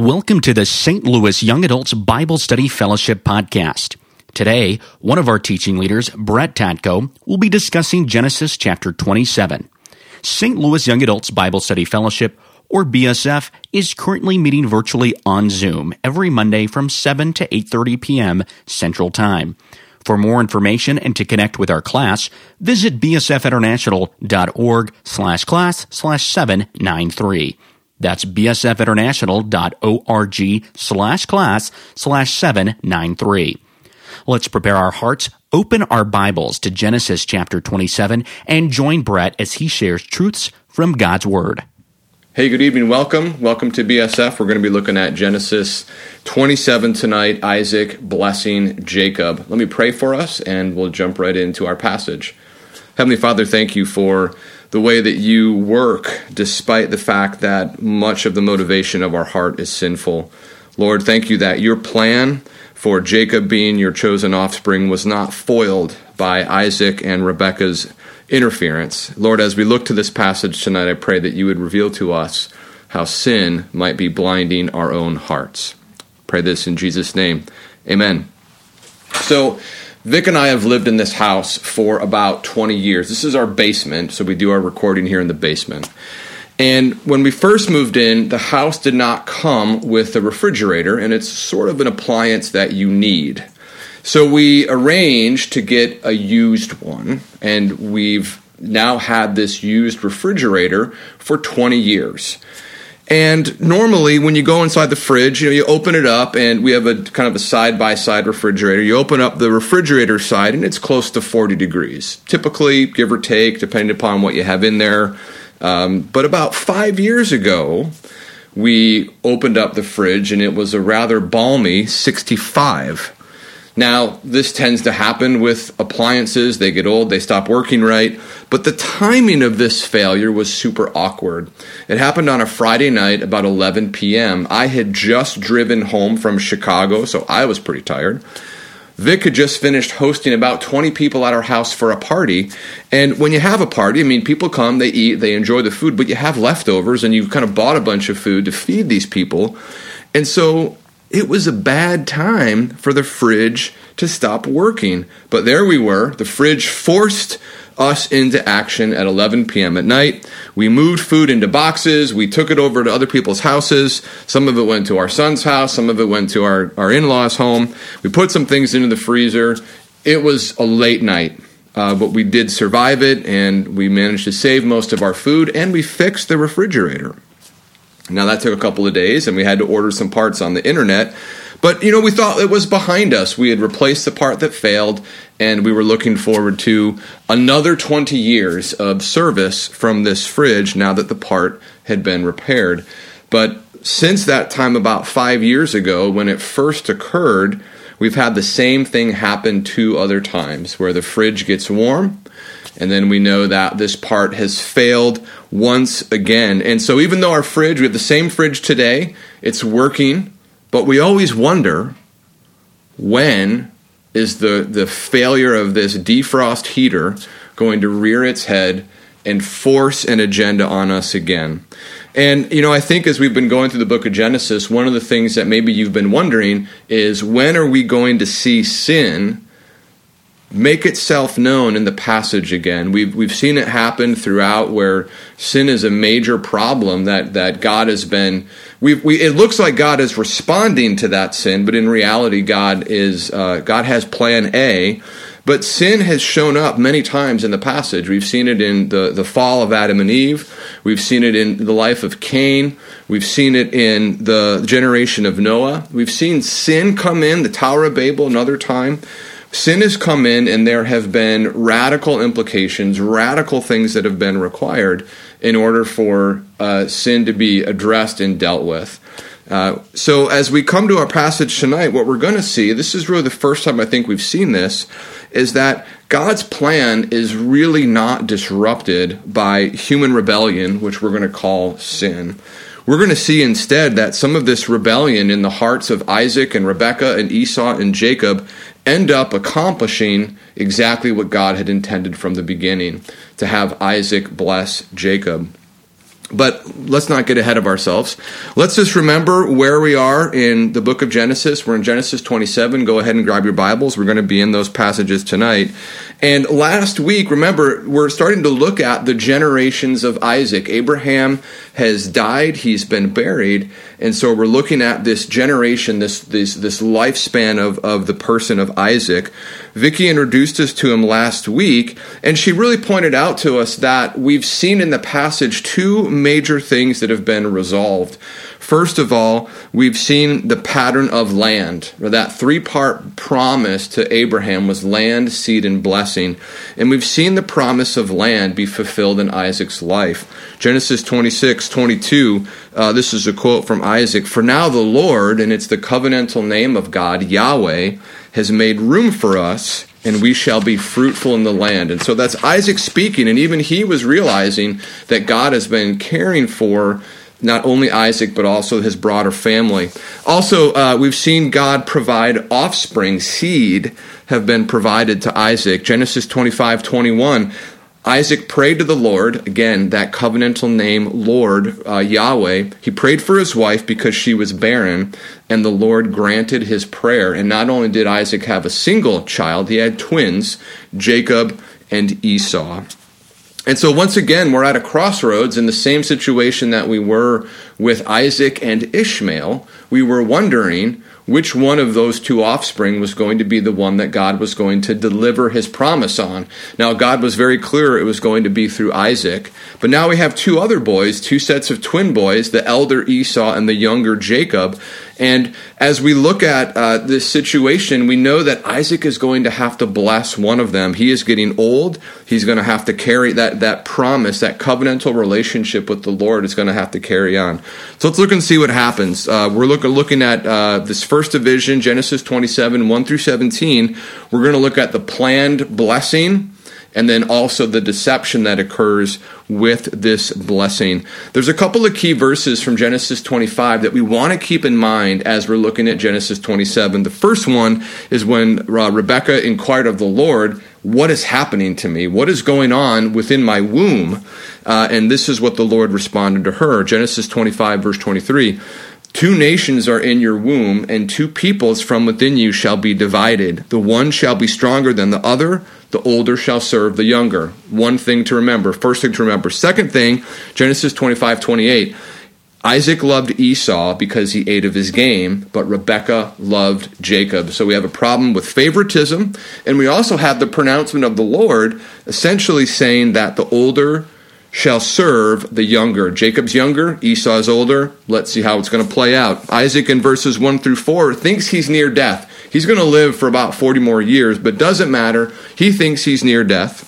Welcome to the St. Louis Young Adults Bible Study Fellowship Podcast. Today, one of our teaching leaders, Brett Tatko, will be discussing Genesis chapter 27. St. Louis Young Adults Bible Study Fellowship, or BSF, is currently meeting virtually on Zoom every Monday from 7 to 8.30 p.m. Central Time. For more information and to connect with our class, visit bsfinternational.org slash class slash 793. That's bsfinternational.org slash class slash 793. Let's prepare our hearts, open our Bibles to Genesis chapter 27, and join Brett as he shares truths from God's Word. Hey, good evening. Welcome. Welcome to BSF. We're going to be looking at Genesis 27 tonight, Isaac blessing Jacob. Let me pray for us and we'll jump right into our passage. Heavenly Father, thank you for the way that you work despite the fact that much of the motivation of our heart is sinful. Lord, thank you that your plan for Jacob being your chosen offspring was not foiled by Isaac and Rebekah's interference. Lord, as we look to this passage tonight, I pray that you would reveal to us how sin might be blinding our own hearts. Pray this in Jesus' name. Amen. So, Vic and I have lived in this house for about 20 years. This is our basement, so we do our recording here in the basement. And when we first moved in, the house did not come with a refrigerator, and it's sort of an appliance that you need. So we arranged to get a used one, and we've now had this used refrigerator for 20 years. And normally, when you go inside the fridge, you know, you open it up, and we have a kind of a side by side refrigerator. You open up the refrigerator side, and it's close to 40 degrees, typically, give or take, depending upon what you have in there. Um, but about five years ago, we opened up the fridge, and it was a rather balmy 65. Now, this tends to happen with appliances. They get old, they stop working right. But the timing of this failure was super awkward. It happened on a Friday night about 11 p.m. I had just driven home from Chicago, so I was pretty tired. Vic had just finished hosting about 20 people at our house for a party. And when you have a party, I mean, people come, they eat, they enjoy the food, but you have leftovers and you've kind of bought a bunch of food to feed these people. And so it was a bad time for the fridge to stop working. But there we were. The fridge forced us into action at 11 p.m. at night. We moved food into boxes. We took it over to other people's houses. Some of it went to our son's house. Some of it went to our, our in law's home. We put some things into the freezer. It was a late night. Uh, but we did survive it and we managed to save most of our food and we fixed the refrigerator. Now that took a couple of days, and we had to order some parts on the internet. But you know, we thought it was behind us. We had replaced the part that failed, and we were looking forward to another 20 years of service from this fridge now that the part had been repaired. But since that time, about five years ago, when it first occurred, we've had the same thing happen two other times where the fridge gets warm and then we know that this part has failed once again. And so, even though our fridge, we have the same fridge today, it's working, but we always wonder when is the, the failure of this defrost heater going to rear its head and force an agenda on us again. And, you know, I think as we've been going through the book of Genesis, one of the things that maybe you've been wondering is when are we going to see sin make itself known in the passage again. We've we've seen it happen throughout where sin is a major problem that that God has been. We we it looks like God is responding to that sin, but in reality, God is uh, God has Plan A. But sin has shown up many times in the passage. We've seen it in the, the fall of Adam and Eve. We've seen it in the life of Cain. We've seen it in the generation of Noah. We've seen sin come in, the Tower of Babel, another time. Sin has come in, and there have been radical implications, radical things that have been required in order for uh, sin to be addressed and dealt with. Uh, so, as we come to our passage tonight, what we're going to see this is really the first time I think we've seen this is that God's plan is really not disrupted by human rebellion, which we're going to call sin. We're going to see instead that some of this rebellion in the hearts of Isaac and Rebekah and Esau and Jacob end up accomplishing exactly what God had intended from the beginning to have Isaac bless Jacob. But let's not get ahead of ourselves. Let's just remember where we are in the book of Genesis. We're in Genesis 27. Go ahead and grab your Bibles. We're going to be in those passages tonight. And last week, remember, we're starting to look at the generations of Isaac. Abraham has died, he's been buried. And so we're looking at this generation, this, this, this lifespan of, of the person of Isaac. Vicky introduced us to him last week, and she really pointed out to us that we've seen in the passage two major things that have been resolved. First of all, we've seen the pattern of land, that three part promise to Abraham was land, seed, and blessing. And we've seen the promise of land be fulfilled in Isaac's life. Genesis 26, 22, uh, this is a quote from Isaac For now the Lord, and it's the covenantal name of God, Yahweh, has made room for us and we shall be fruitful in the land. And so that's Isaac speaking, and even he was realizing that God has been caring for not only Isaac, but also his broader family. Also, uh, we've seen God provide offspring, seed have been provided to Isaac. Genesis 25 21. Isaac prayed to the Lord, again, that covenantal name, Lord, uh, Yahweh. He prayed for his wife because she was barren, and the Lord granted his prayer. And not only did Isaac have a single child, he had twins, Jacob and Esau. And so, once again, we're at a crossroads in the same situation that we were with Isaac and Ishmael. We were wondering which one of those two offspring was going to be the one that God was going to deliver his promise on. Now, God was very clear it was going to be through Isaac, but now we have two other boys, two sets of twin boys, the elder Esau and the younger Jacob. And as we look at uh, this situation, we know that Isaac is going to have to bless one of them. He is getting old. He's going to have to carry that, that promise, that covenantal relationship with the Lord is going to have to carry on. So let's look and see what happens. Uh, we're look, looking at uh, this first division, Genesis 27, 1 through 17. We're going to look at the planned blessing and then also the deception that occurs with this blessing. There's a couple of key verses from Genesis 25 that we want to keep in mind as we're looking at Genesis 27. The first one is when uh, Rebecca inquired of the Lord, What is happening to me? What is going on within my womb? Uh, and this is what the Lord responded to her Genesis 25, verse 23. Two nations are in your womb, and two peoples from within you shall be divided. The one shall be stronger than the other the older shall serve the younger. One thing to remember. First thing to remember. Second thing, Genesis 25, 28. Isaac loved Esau because he ate of his game, but Rebekah loved Jacob. So we have a problem with favoritism, and we also have the pronouncement of the Lord essentially saying that the older shall serve the younger. Jacob's younger, Esau's older. Let's see how it's going to play out. Isaac in verses 1 through 4 thinks he's near death. He's going to live for about 40 more years, but doesn't matter. He thinks he's near death.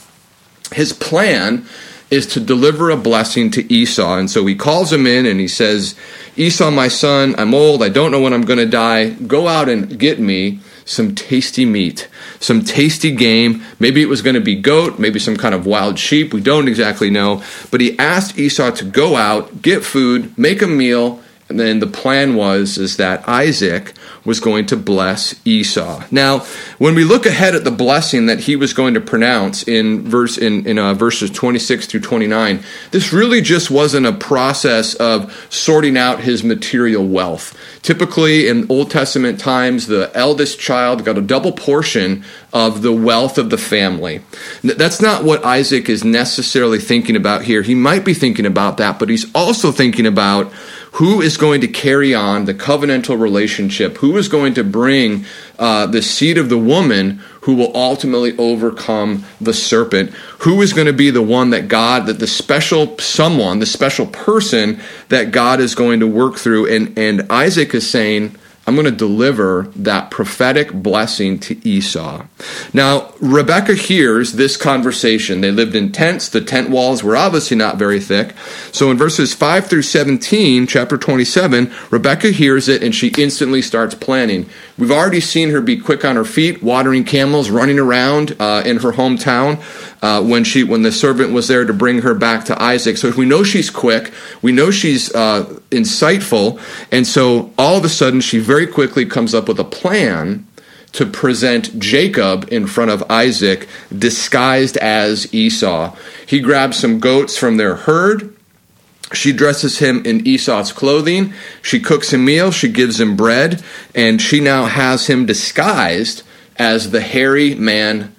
His plan is to deliver a blessing to Esau. And so he calls him in and he says, Esau, my son, I'm old. I don't know when I'm going to die. Go out and get me some tasty meat, some tasty game. Maybe it was going to be goat, maybe some kind of wild sheep. We don't exactly know. But he asked Esau to go out, get food, make a meal, and then the plan was is that Isaac was going to bless Esau. Now, when we look ahead at the blessing that he was going to pronounce in verse in, in uh, verses 26 through 29, this really just wasn't a process of sorting out his material wealth. Typically, in Old Testament times, the eldest child got a double portion of the wealth of the family. That's not what Isaac is necessarily thinking about here. He might be thinking about that, but he's also thinking about who is going to carry on the covenantal relationship, who is going to bring uh, the seed of the woman who will ultimately overcome the serpent, who is going to be the one that God, that the special someone, the special person that God is going to work through. And, and Isaac is saying, I'm going to deliver that prophetic blessing to Esau. Now, Rebecca hears this conversation. They lived in tents. The tent walls were obviously not very thick. So in verses 5 through 17, chapter 27, Rebecca hears it and she instantly starts planning. We've already seen her be quick on her feet, watering camels, running around uh, in her hometown uh, when she when the servant was there to bring her back to Isaac. So we know she's quick, we know she's uh, insightful, and so all of a sudden she very quickly comes up with a plan to present Jacob in front of Isaac disguised as Esau. He grabs some goats from their herd She dresses him in Esau's clothing. She cooks him meal. She gives him bread. And she now has him disguised as the hairy man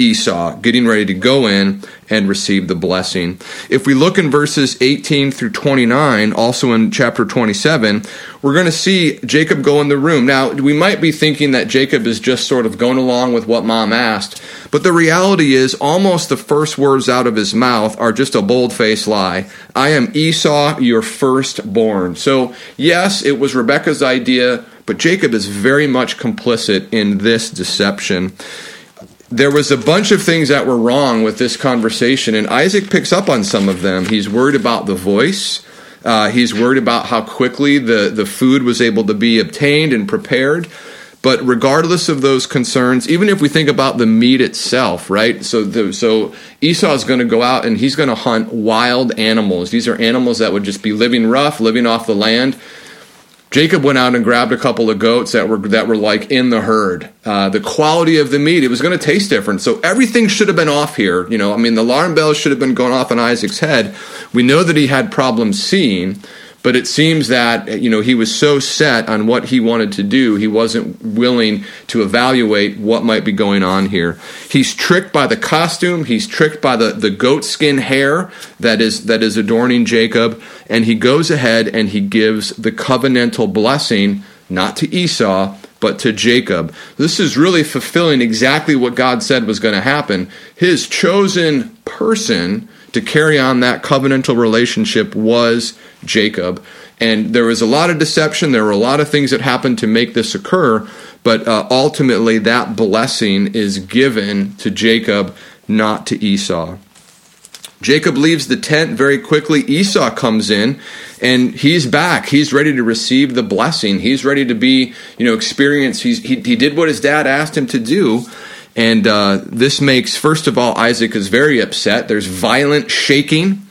Esau, getting ready to go in and receive the blessing. If we look in verses 18 through 29, also in chapter 27, we're going to see Jacob go in the room. Now, we might be thinking that Jacob is just sort of going along with what mom asked, but the reality is almost the first words out of his mouth are just a bold faced lie. I am Esau, your firstborn. So, yes, it was Rebecca's idea, but Jacob is very much complicit in this deception there was a bunch of things that were wrong with this conversation, and Isaac picks up on some of them. He's worried about the voice. Uh, he's worried about how quickly the, the food was able to be obtained and prepared. But regardless of those concerns, even if we think about the meat itself, right? So, the, so Esau is going to go out and he's going to hunt wild animals. These are animals that would just be living rough, living off the land. Jacob went out and grabbed a couple of goats that were that were like in the herd. Uh, the quality of the meat it was going to taste different, so everything should have been off here. You know, I mean, the alarm bells should have been going off in Isaac's head. We know that he had problems seeing, but it seems that you know he was so set on what he wanted to do, he wasn't willing to evaluate what might be going on here. He's tricked by the costume. He's tricked by the the goat skin hair that is that is adorning Jacob, and he goes ahead and he gives the covenantal blessing not to Esau but to Jacob. This is really fulfilling exactly what God said was going to happen. His chosen person to carry on that covenantal relationship was Jacob. And there was a lot of deception. There were a lot of things that happened to make this occur. But uh, ultimately, that blessing is given to Jacob, not to Esau. Jacob leaves the tent very quickly. Esau comes in and he's back. He's ready to receive the blessing. He's ready to be, you know, experience. He's, he, he did what his dad asked him to do. And uh, this makes, first of all, Isaac is very upset. There's violent shaking.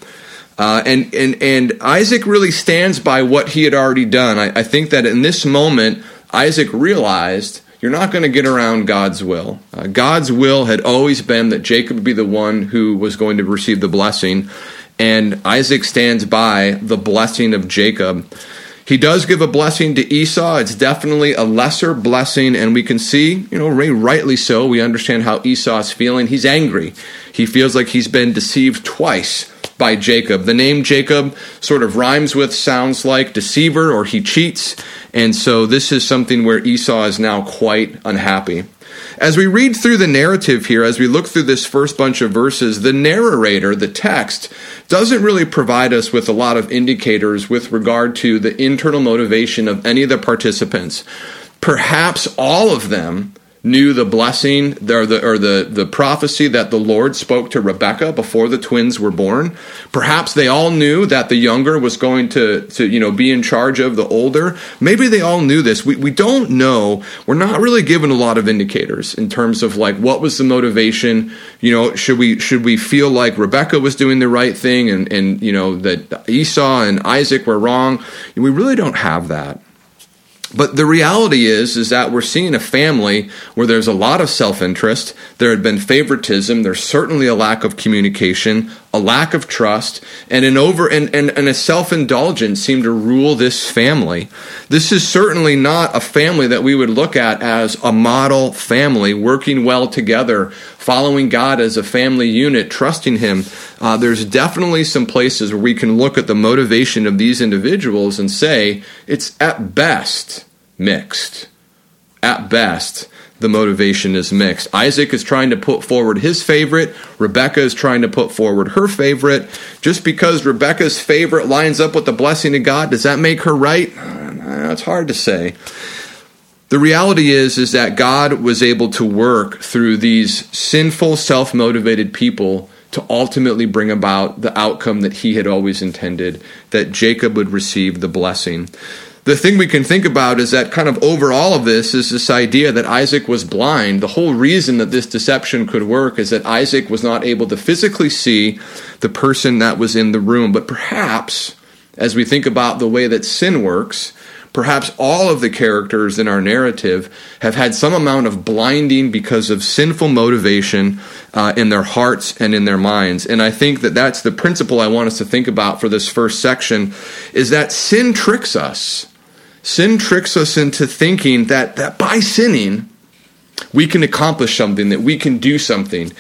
Uh, and, and, and Isaac really stands by what he had already done. I, I think that in this moment, Isaac realized you're not going to get around God's will. Uh, God's will had always been that Jacob would be the one who was going to receive the blessing. And Isaac stands by the blessing of Jacob. He does give a blessing to Esau. It's definitely a lesser blessing, and we can see, you know, rightly so. We understand how Esau is feeling. He's angry. He feels like he's been deceived twice by Jacob. The name Jacob sort of rhymes with, sounds like deceiver or he cheats. And so this is something where Esau is now quite unhappy. As we read through the narrative here, as we look through this first bunch of verses, the narrator, the text, doesn't really provide us with a lot of indicators with regard to the internal motivation of any of the participants. Perhaps all of them knew the blessing or the or the the prophecy that the Lord spoke to Rebekah before the twins were born. Perhaps they all knew that the younger was going to to you know be in charge of the older. Maybe they all knew this. We we don't know. We're not really given a lot of indicators in terms of like what was the motivation. You know, should we should we feel like Rebekah was doing the right thing and and you know that Esau and Isaac were wrong? We really don't have that. But the reality is, is that we're seeing a family where there's a lot of self-interest. There had been favoritism. There's certainly a lack of communication, a lack of trust, and an over and, and, and a self-indulgence seem to rule this family. This is certainly not a family that we would look at as a model family working well together, following God as a family unit, trusting Him. Uh, there's definitely some places where we can look at the motivation of these individuals and say it's at best mixed. At best, the motivation is mixed. Isaac is trying to put forward his favorite. Rebecca is trying to put forward her favorite. Just because Rebecca's favorite lines up with the blessing of God, does that make her right? Uh, it's hard to say. The reality is is that God was able to work through these sinful, self-motivated people to ultimately bring about the outcome that he had always intended, that Jacob would receive the blessing the thing we can think about is that kind of over all of this is this idea that Isaac was blind. The whole reason that this deception could work is that Isaac was not able to physically see the person that was in the room. But perhaps, as we think about the way that sin works, perhaps all of the characters in our narrative have had some amount of blinding because of sinful motivation uh, in their hearts and in their minds. And I think that that's the principle I want us to think about for this first section is that sin tricks us. Sin tricks us into thinking that, that by sinning, we can accomplish something, that we can do something.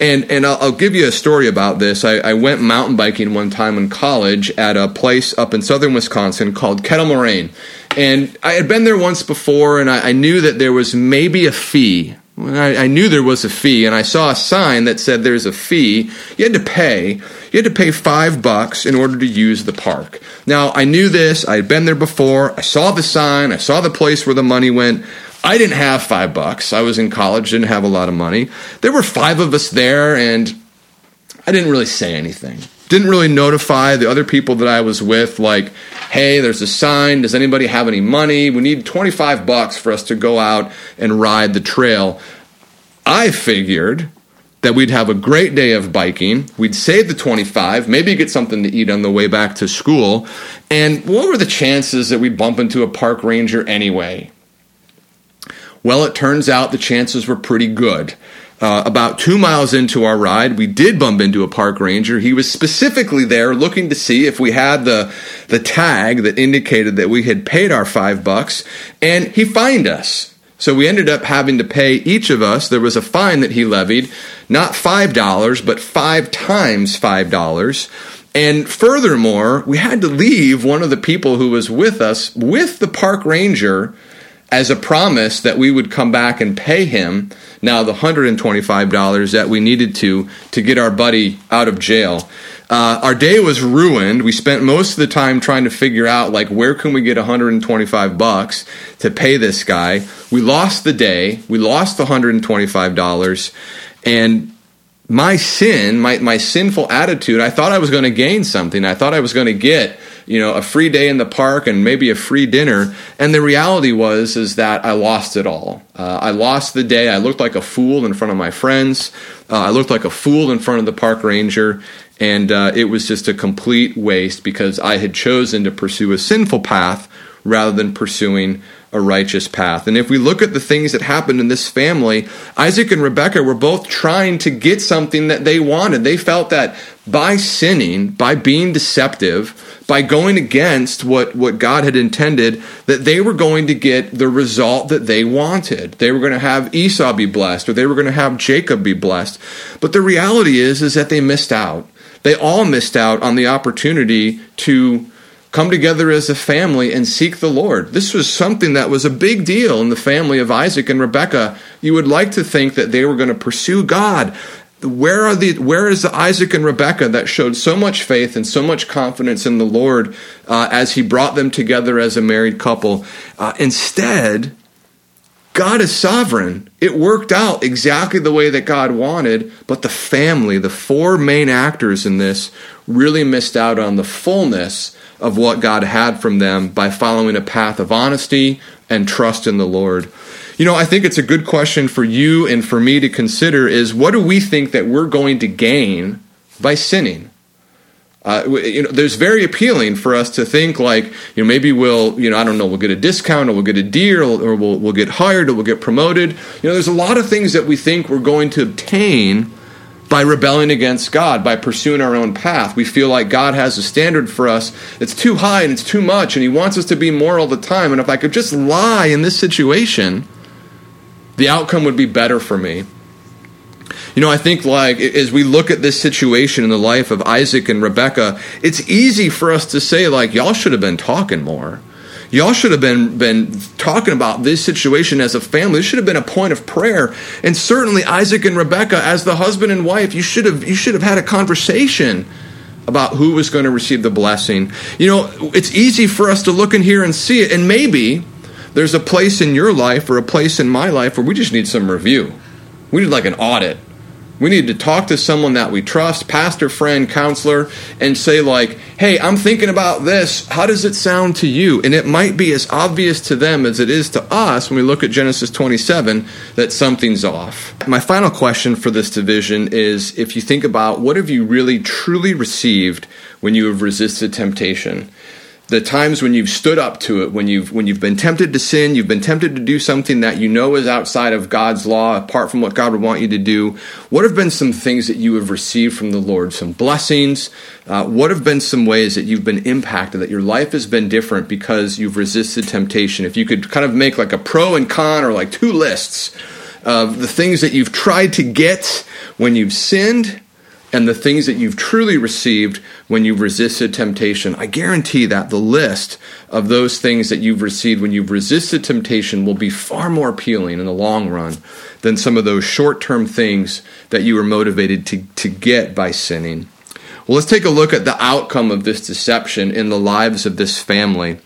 And, and I'll, I'll give you a story about this. I, I, went mountain biking one time in college at a place up in southern Wisconsin called Kettle Moraine. And I had been there once before, and I, I knew that there was maybe a fee. I, I knew there was a fee, and I saw a sign that said there's a fee. You had to pay. You had to pay five bucks in order to use the park. Now, I knew this. I had been there before. I saw the sign. I saw the place where the money went. I didn't have five bucks. I was in college, didn't have a lot of money. There were five of us there, and I didn't really say anything. Didn't really notify the other people that I was with, like, hey, there's a sign. Does anybody have any money? We need 25 bucks for us to go out and ride the trail. I figured that we'd have a great day of biking. We'd save the 25, maybe get something to eat on the way back to school. And what were the chances that we'd bump into a park ranger anyway? Well, it turns out the chances were pretty good. Uh, about two miles into our ride, we did bump into a park ranger. He was specifically there looking to see if we had the the tag that indicated that we had paid our five bucks, and he fined us. So we ended up having to pay each of us. There was a fine that he levied, not five dollars, but five times five dollars. And furthermore, we had to leave one of the people who was with us with the park ranger as a promise that we would come back and pay him now the $125 that we needed to to get our buddy out of jail. Uh, our day was ruined. We spent most of the time trying to figure out like where can we get 125 bucks to pay this guy. We lost the day. We lost the 125 dollars, and my sin, my my sinful attitude. I thought I was going to gain something. I thought I was going to get you know a free day in the park and maybe a free dinner. And the reality was is that i lost it all. Uh, i lost the day. I looked like a fool in front of my friends. Uh, i looked like a fool in front of the park ranger. And uh, it was just a complete waste because i had chosen to pursue a sinful path rather than pursuing a righteous path. And if we look at the things that happened in this family, Isaac and Rebekah were both trying to get something that they wanted. They felt that by sinning, by being deceptive, by going against what, what God had intended, that they were going to get the result that they wanted. They were going to have Esau be blessed, or they were going to have Jacob be blessed. But the reality is, is that they missed out. They all missed out on the opportunity to come together as a family and seek the Lord. This was something that was a big deal in the family of Isaac and Rebekah. You would like to think that they were going to pursue God where are the where is the Isaac and Rebekah that showed so much faith and so much confidence in the Lord uh, as He brought them together as a married couple? Uh, instead, God is sovereign. It worked out exactly the way that God wanted, but the family, the four main actors in this, really missed out on the fullness of what God had from them by following a path of honesty and trust in the Lord. You know, I think it's a good question for you and for me to consider is what do we think that we're going to gain by sinning? Uh, you know, there's very appealing for us to think like, you know, maybe we'll, you know, I don't know, we'll get a discount or we'll get a deal or we'll, we'll get hired or we'll get promoted. You know, there's a lot of things that we think we're going to obtain by rebelling against God, by pursuing our own path. We feel like God has a standard for us that's too high and it's too much and He wants us to be more all the time. And if I could just lie in this situation, the outcome would be better for me. You know, I think like as we look at this situation in the life of Isaac and Rebecca, it's easy for us to say like y'all should have been talking more. Y'all should have been been talking about this situation as a family. This should have been a point of prayer. And certainly Isaac and Rebecca as the husband and wife, you should have you should have had a conversation about who was going to receive the blessing. You know, it's easy for us to look in here and see it and maybe there's a place in your life or a place in my life where we just need some review. We need like an audit. We need to talk to someone that we trust, pastor, friend, counselor, and say, like, hey, I'm thinking about this. How does it sound to you? And it might be as obvious to them as it is to us when we look at Genesis 27 that something's off. My final question for this division is if you think about what have you really truly received when you have resisted temptation? The times when you've stood up to it, when you've when you've been tempted to sin, you've been tempted to do something that you know is outside of God's law, apart from what God would want you to do. What have been some things that you have received from the Lord, some blessings? Uh, what have been some ways that you've been impacted, that your life has been different because you've resisted temptation? If you could kind of make like a pro and con or like two lists of the things that you've tried to get when you've sinned and the things that you've truly received when you've resisted temptation, I guarantee that the list of those things that you've received when you've resisted temptation will be far more appealing in the long run than some of those short term things that you were motivated to, to get by sinning. Well, let's take a look at the outcome of this deception in the lives of this family.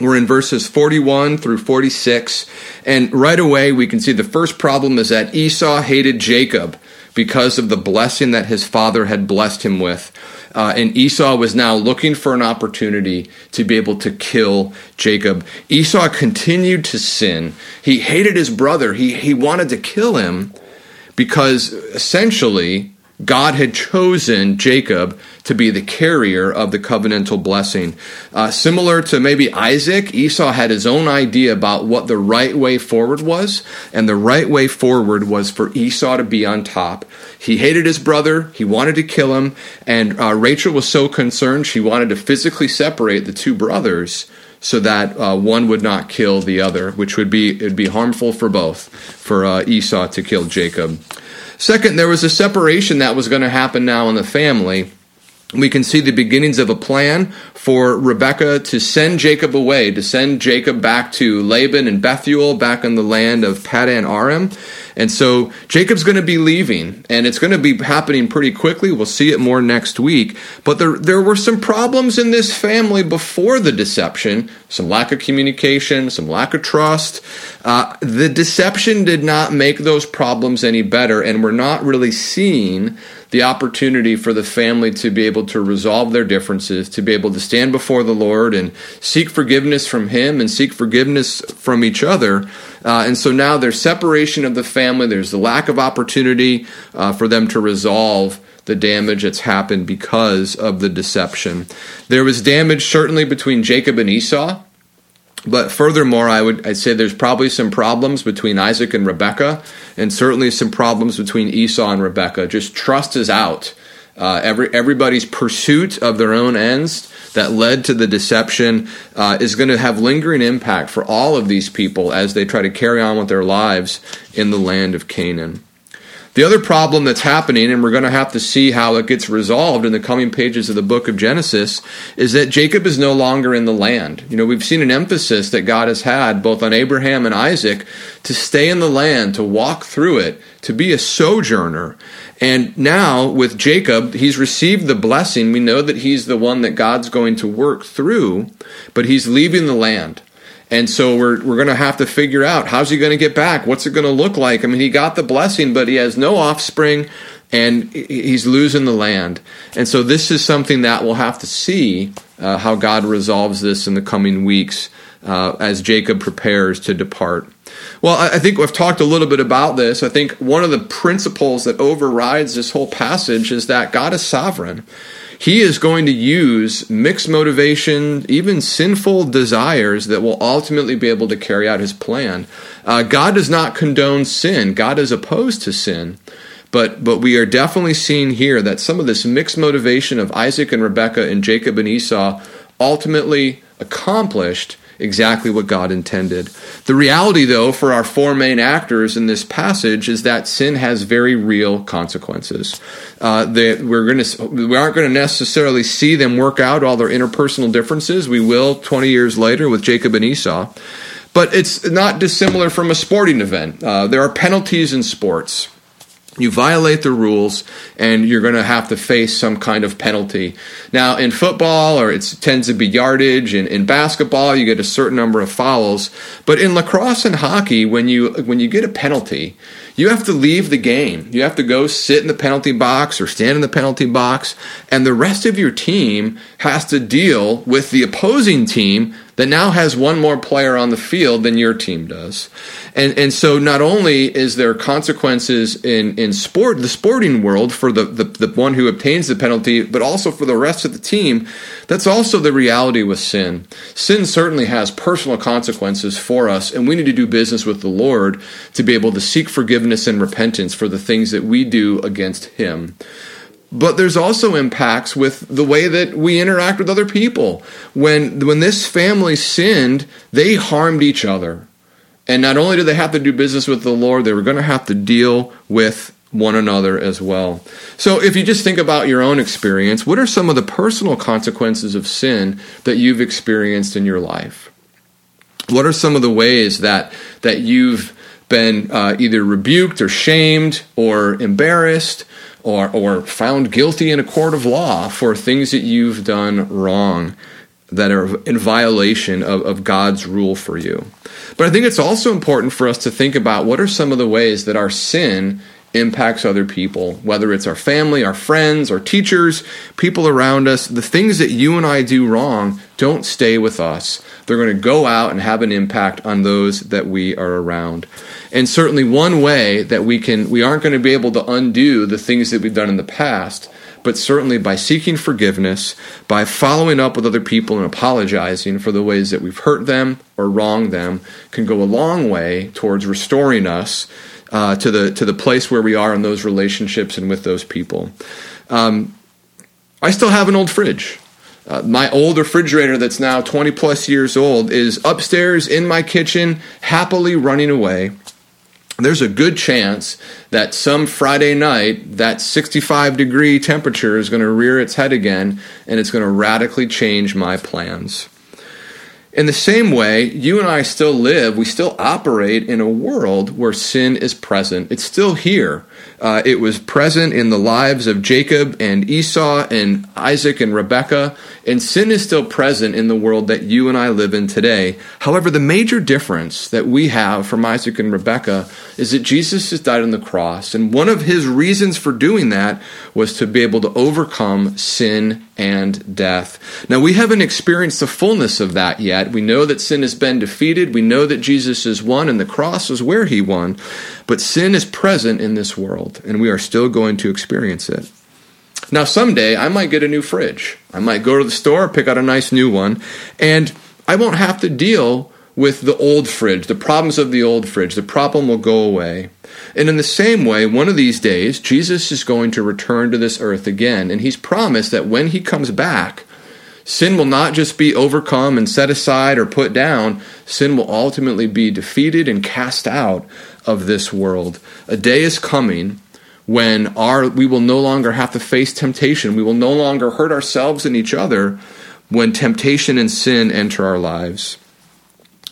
We're in verses 41 through 46, and right away we can see the first problem is that Esau hated Jacob because of the blessing that his father had blessed him with. Uh, and Esau was now looking for an opportunity to be able to kill Jacob. Esau continued to sin. He hated his brother. He, he wanted to kill him because essentially God had chosen Jacob to be the carrier of the covenantal blessing. Uh, similar to maybe Isaac, Esau had his own idea about what the right way forward was, and the right way forward was for Esau to be on top. He hated his brother, he wanted to kill him, and uh, Rachel was so concerned she wanted to physically separate the two brothers so that uh, one would not kill the other, which would be it'd be harmful for both, for uh, Esau to kill Jacob. Second, there was a separation that was going to happen now in the family. We can see the beginnings of a plan for Rebekah to send Jacob away, to send Jacob back to Laban and Bethuel, back in the land of Padan Aram. And so Jacob's going to be leaving, and it's going to be happening pretty quickly. We'll see it more next week. But there, there were some problems in this family before the deception some lack of communication, some lack of trust. Uh, the deception did not make those problems any better, and we're not really seeing the opportunity for the family to be able to resolve their differences, to be able to stand before the Lord and seek forgiveness from Him and seek forgiveness from each other. Uh, and so now there's separation of the family, there's the lack of opportunity uh, for them to resolve the damage that's happened because of the deception. There was damage certainly between Jacob and Esau. But furthermore, I would I'd say there's probably some problems between Isaac and Rebecca, and certainly some problems between Esau and Rebecca. Just trust is out. Uh, every everybody's pursuit of their own ends that led to the deception uh, is going to have lingering impact for all of these people as they try to carry on with their lives in the land of Canaan. The other problem that's happening, and we're going to have to see how it gets resolved in the coming pages of the book of Genesis, is that Jacob is no longer in the land. You know, we've seen an emphasis that God has had both on Abraham and Isaac to stay in the land, to walk through it, to be a sojourner. And now with Jacob, he's received the blessing. We know that he's the one that God's going to work through, but he's leaving the land. And so we're we're going to have to figure out how's he going to get back? What's it going to look like? I mean, he got the blessing, but he has no offspring and he's losing the land. And so this is something that we'll have to see uh, how God resolves this in the coming weeks uh, as Jacob prepares to depart. Well, I think we've talked a little bit about this. I think one of the principles that overrides this whole passage is that God is sovereign he is going to use mixed motivation, even sinful desires that will ultimately be able to carry out his plan. Uh, God does not condone sin, God is opposed to sin. But, but we are definitely seeing here that some of this mixed motivation of Isaac and Rebekah and Jacob and Esau ultimately accomplished exactly what God intended. The reality, though, for our four main actors in this passage is that sin has very real consequences. Uh, we're going to we aren't going to necessarily see them work out all their interpersonal differences. We will 20 years later with Jacob and Esau. But it's not dissimilar from a sporting event. Uh, there are penalties in sports you violate the rules and you're going to have to face some kind of penalty. Now, in football, or it tends to be yardage, and in basketball, you get a certain number of fouls. But in lacrosse and hockey, when you when you get a penalty, you have to leave the game. You have to go sit in the penalty box or stand in the penalty box, and the rest of your team has to deal with the opposing team that now has one more player on the field than your team does. And and so not only is there consequences in, in sport the sporting world for the, the, the one who obtains the penalty, but also for the rest of the team, that's also the reality with sin. Sin certainly has personal consequences for us, and we need to do business with the Lord to be able to seek forgiveness and repentance for the things that we do against him but there's also impacts with the way that we interact with other people. When when this family sinned, they harmed each other. And not only did they have to do business with the Lord, they were going to have to deal with one another as well. So if you just think about your own experience, what are some of the personal consequences of sin that you've experienced in your life? What are some of the ways that that you've been uh, either rebuked or shamed or embarrassed or, or found guilty in a court of law for things that you've done wrong that are in violation of, of God's rule for you. But I think it's also important for us to think about what are some of the ways that our sin impacts other people, whether it's our family, our friends, our teachers, people around us. The things that you and I do wrong don't stay with us. They're going to go out and have an impact on those that we are around. And certainly one way that we can we aren't going to be able to undo the things that we've done in the past, but certainly by seeking forgiveness, by following up with other people and apologizing for the ways that we've hurt them or wronged them can go a long way towards restoring us uh, to the to the place where we are in those relationships and with those people. Um, I still have an old fridge. Uh, my old refrigerator that's now 20 plus years old is upstairs in my kitchen, happily running away there's a good chance that some Friday night that 65 degree temperature is going to rear its head again and it's going to radically change my plans. In the same way, you and I still live, we still operate in a world where sin is present. It's still here. Uh, it was present in the lives of Jacob and Esau and Isaac and Rebekah, and sin is still present in the world that you and I live in today. However, the major difference that we have from Isaac and Rebekah is that Jesus has died on the cross, and one of his reasons for doing that was to be able to overcome sin and death. Now, we haven't experienced the fullness of that yet. We know that sin has been defeated. We know that Jesus has won, and the cross is where he won. But sin is present in this world, and we are still going to experience it. Now, someday I might get a new fridge. I might go to the store, pick out a nice new one, and I won't have to deal with the old fridge, the problems of the old fridge. The problem will go away. And in the same way, one of these days, Jesus is going to return to this earth again. And he's promised that when he comes back, sin will not just be overcome and set aside or put down, sin will ultimately be defeated and cast out of this world. A day is coming when our we will no longer have to face temptation. We will no longer hurt ourselves and each other when temptation and sin enter our lives.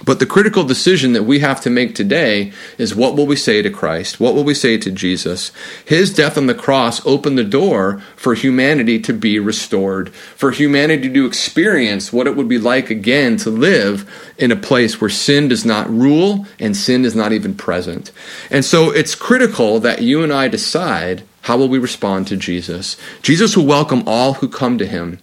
But the critical decision that we have to make today is what will we say to Christ? What will we say to Jesus? His death on the cross opened the door for humanity to be restored, for humanity to experience what it would be like again to live in a place where sin does not rule and sin is not even present. And so it's critical that you and I decide how will we respond to Jesus? Jesus will welcome all who come to him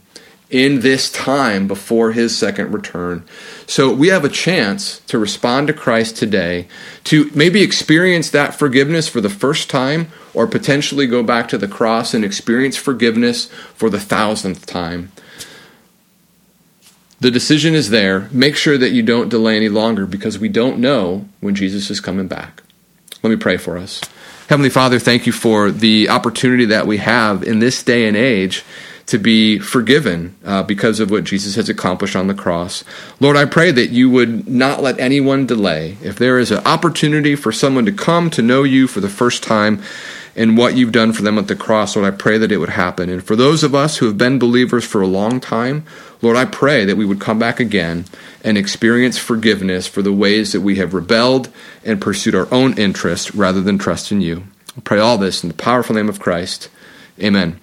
in this time before his second return. So we have a chance to respond to Christ today, to maybe experience that forgiveness for the first time, or potentially go back to the cross and experience forgiveness for the thousandth time. The decision is there. Make sure that you don't delay any longer because we don't know when Jesus is coming back. Let me pray for us. Heavenly Father, thank you for the opportunity that we have in this day and age to be forgiven uh, because of what Jesus has accomplished on the cross. Lord, I pray that you would not let anyone delay. If there is an opportunity for someone to come to know you for the first time and what you've done for them at the cross, Lord, I pray that it would happen. And for those of us who have been believers for a long time, Lord, I pray that we would come back again and experience forgiveness for the ways that we have rebelled and pursued our own interest rather than trust in you. I pray all this in the powerful name of Christ. Amen.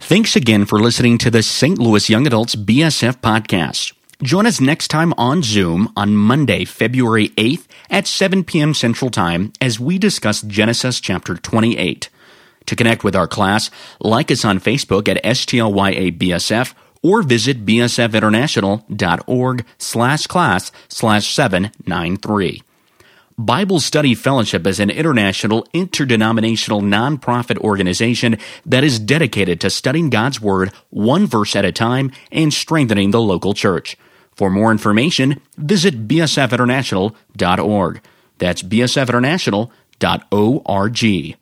Thanks again for listening to the St. Louis Young Adults BSF podcast. Join us next time on Zoom on Monday, February 8th at 7 p.m. Central Time as we discuss Genesis chapter 28. To connect with our class, like us on Facebook at STLYABSF or visit bsfinternational.org slash class slash 793. Bible Study Fellowship is an international, interdenominational nonprofit organization that is dedicated to studying God's Word one verse at a time and strengthening the local church. For more information, visit bsfinternational.org. That's bsfinternational.org.